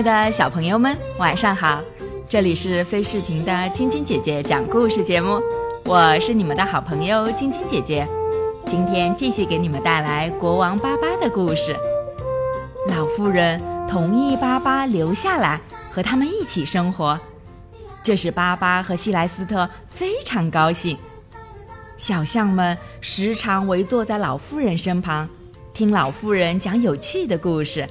爱的小朋友们，晚上好！这里是飞视频的晶晶姐姐讲故事节目，我是你们的好朋友晶晶姐姐。今天继续给你们带来国王巴巴的故事。老妇人同意巴巴留下来和他们一起生活，这使巴巴和希莱斯特非常高兴。小象们时常围坐在老妇人身旁，听老妇人讲有趣的故事。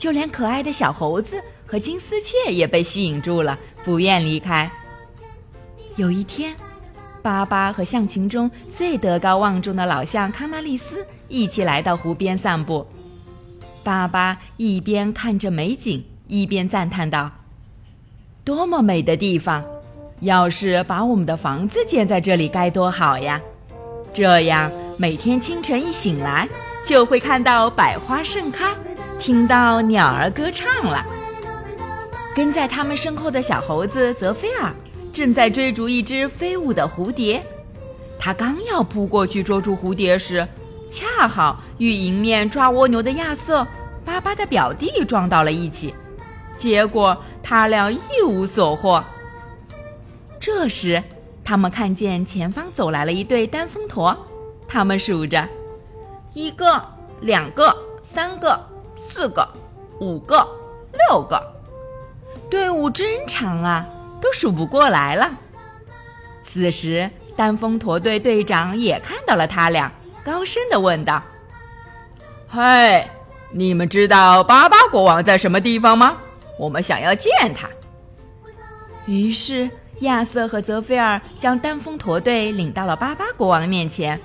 就连可爱的小猴子和金丝雀也被吸引住了，不愿离开。有一天，巴巴和象群中最德高望重的老象康纳利斯一起来到湖边散步。巴巴一边看着美景，一边赞叹道：“多么美的地方！要是把我们的房子建在这里，该多好呀！这样每天清晨一醒来，就会看到百花盛开。”听到鸟儿歌唱了，跟在他们身后的小猴子泽菲尔正在追逐一只飞舞的蝴蝶。他刚要扑过去捉住蝴蝶时，恰好与迎面抓蜗牛的亚瑟、巴巴的表弟撞到了一起，结果他俩一无所获。这时，他们看见前方走来了一对单峰驼，他们数着：一个、两个、三个。四个，五个，六个，队伍真长啊，都数不过来了。此时，丹峰驼队队长也看到了他俩，高声的问道：“嘿，你们知道巴巴国王在什么地方吗？我们想要见他。”于是，亚瑟和泽菲尔将丹峰驼队领到了巴巴国王面前。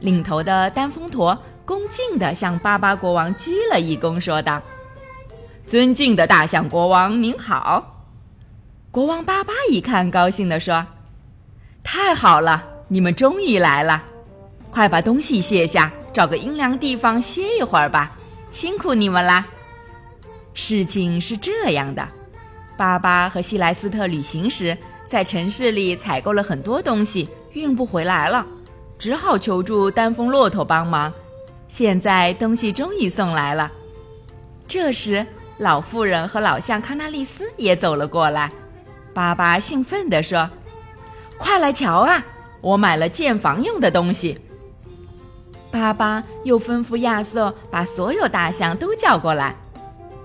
领头的丹峰驼。恭敬地向巴巴国王鞠了一躬，说道：“尊敬的大象国王您好。”国王巴巴一看，高兴地说：“太好了，你们终于来了！快把东西卸下，找个阴凉地方歇一会儿吧。辛苦你们啦！”事情是这样的，巴巴和希莱斯特旅行时，在城市里采购了很多东西，运不回来了，只好求助丹峰骆驼帮忙。现在东西终于送来了。这时，老妇人和老象康纳利斯也走了过来。巴巴兴奋地说：“快来瞧啊，我买了建房用的东西。”巴巴又吩咐亚瑟把所有大象都叫过来。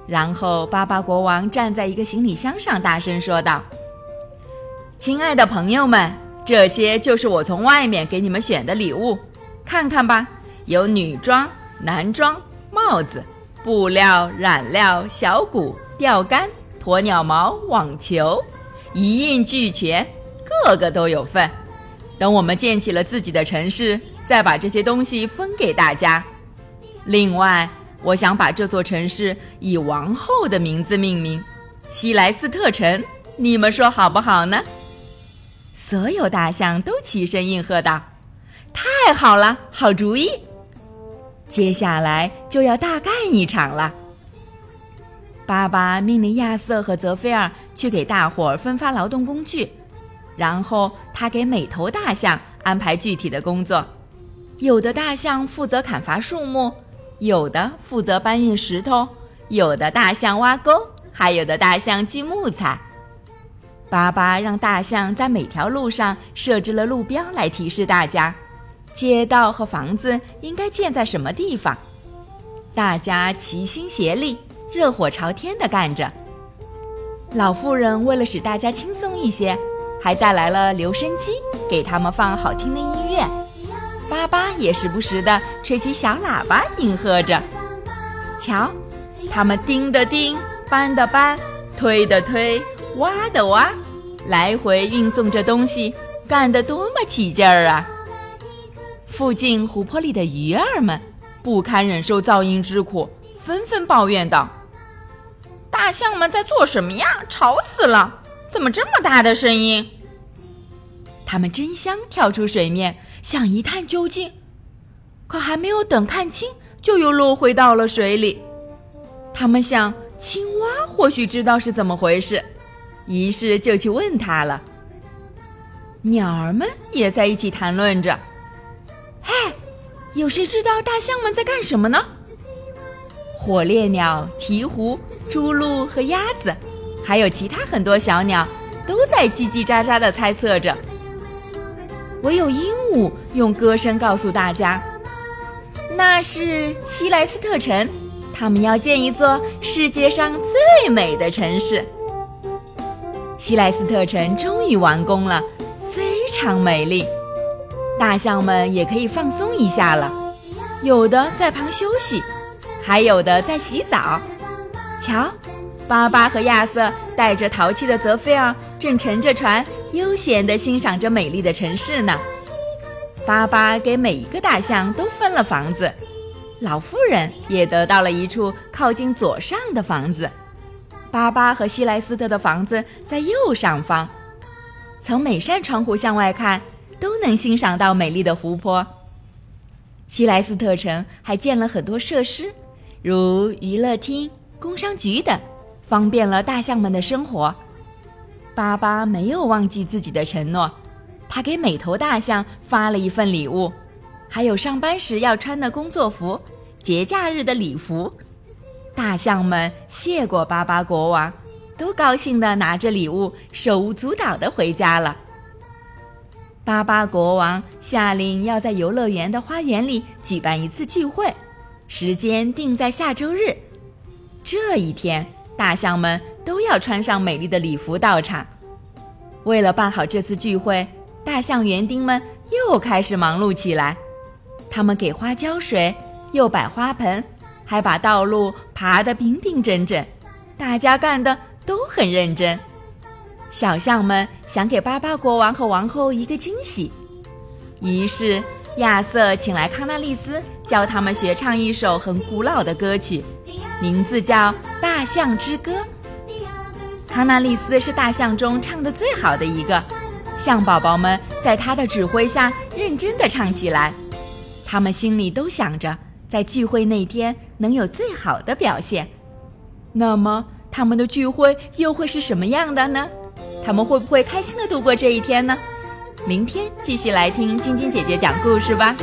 然后，巴巴国王站在一个行李箱上，大声说道：“亲爱的朋友们，这些就是我从外面给你们选的礼物，看看吧。”有女装、男装、帽子、布料、染料、小鼓、钓竿、鸵鸟毛、网球，一应俱全，个个都有份。等我们建起了自己的城市，再把这些东西分给大家。另外，我想把这座城市以王后的名字命名——西莱斯特城。你们说好不好呢？所有大象都齐声应和道：“太好了，好主意！”接下来就要大干一场了。爸爸命令亚瑟和泽菲尔去给大伙儿分发劳动工具，然后他给每头大象安排具体的工作，有的大象负责砍伐树木，有的负责搬运石头，有的大象挖沟，还有的大象锯木材。爸爸让大象在每条路上设置了路标来提示大家。街道和房子应该建在什么地方？大家齐心协力，热火朝天地干着。老妇人为了使大家轻松一些，还带来了留声机，给他们放好听的音乐。巴巴也时不时地吹起小喇叭，应和着。瞧，他们钉的钉，搬的搬，推的推，挖的挖，来回运送着东西，干得多么起劲儿啊！附近湖泊里的鱼儿们不堪忍受噪音之苦，纷纷抱怨道：“大象们在做什么呀？吵死了！怎么这么大的声音？”他们争相跳出水面，想一探究竟，可还没有等看清，就又落回到了水里。他们想，青蛙或许知道是怎么回事，于是就去问他了。鸟儿们也在一起谈论着。有谁知道大象们在干什么呢？火烈鸟、鹈鹕、猪鹿和鸭子，还有其他很多小鸟，都在叽叽喳喳地猜测着。唯有鹦鹉用歌声告诉大家：“那是西莱斯特城，他们要建一座世界上最美的城市。西莱斯特城终于完工了，非常美丽。大象们也可以放松一下了，有的在旁休息，还有的在洗澡。瞧，巴巴和亚瑟带着淘气的泽菲尔正乘着船。”悠闲地欣赏着美丽的城市呢。巴巴给每一个大象都分了房子，老妇人也得到了一处靠近左上的房子。巴巴和希莱斯特的房子在右上方，从每扇窗户向外看，都能欣赏到美丽的湖泊。西莱斯特城还建了很多设施，如娱乐厅、工商局等，方便了大象们的生活。巴巴没有忘记自己的承诺，他给每头大象发了一份礼物，还有上班时要穿的工作服、节假日的礼服。大象们谢过巴巴国王，都高兴地拿着礼物，手舞足蹈地回家了。巴巴国王下令要在游乐园的花园里举办一次聚会，时间定在下周日。这一天。大象们都要穿上美丽的礼服到场。为了办好这次聚会，大象园丁们又开始忙碌起来。他们给花浇水，又摆花盆，还把道路爬得平平整整。大家干的都很认真。小象们想给巴巴国王和王后一个惊喜，于是亚瑟请来康纳利斯教他们学唱一首很古老的歌曲。名字叫《大象之歌》。康纳利斯是大象中唱的最好的一个，象宝宝们在他的指挥下认真的唱起来。他们心里都想着，在聚会那天能有最好的表现。那么，他们的聚会又会是什么样的呢？他们会不会开心的度过这一天呢？明天继续来听晶晶姐姐讲故事吧。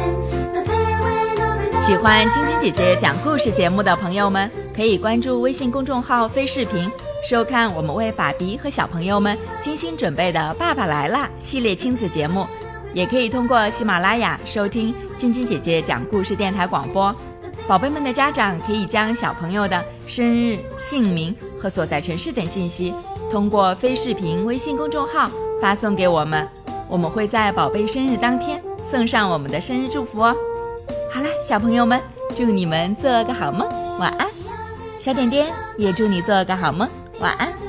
喜欢晶晶姐姐讲故事节目的朋友们，可以关注微信公众号“飞视频”，收看我们为爸比和小朋友们精心准备的《爸爸来啦》系列亲子节目。也可以通过喜马拉雅收听晶晶姐姐讲故事电台广播。宝贝们的家长可以将小朋友的生日、姓名和所在城市等信息，通过非视频微信公众号发送给我们，我们会在宝贝生日当天送上我们的生日祝福哦。好啦，小朋友们，祝你们做个好梦，晚安。小点点也祝你做个好梦，晚安。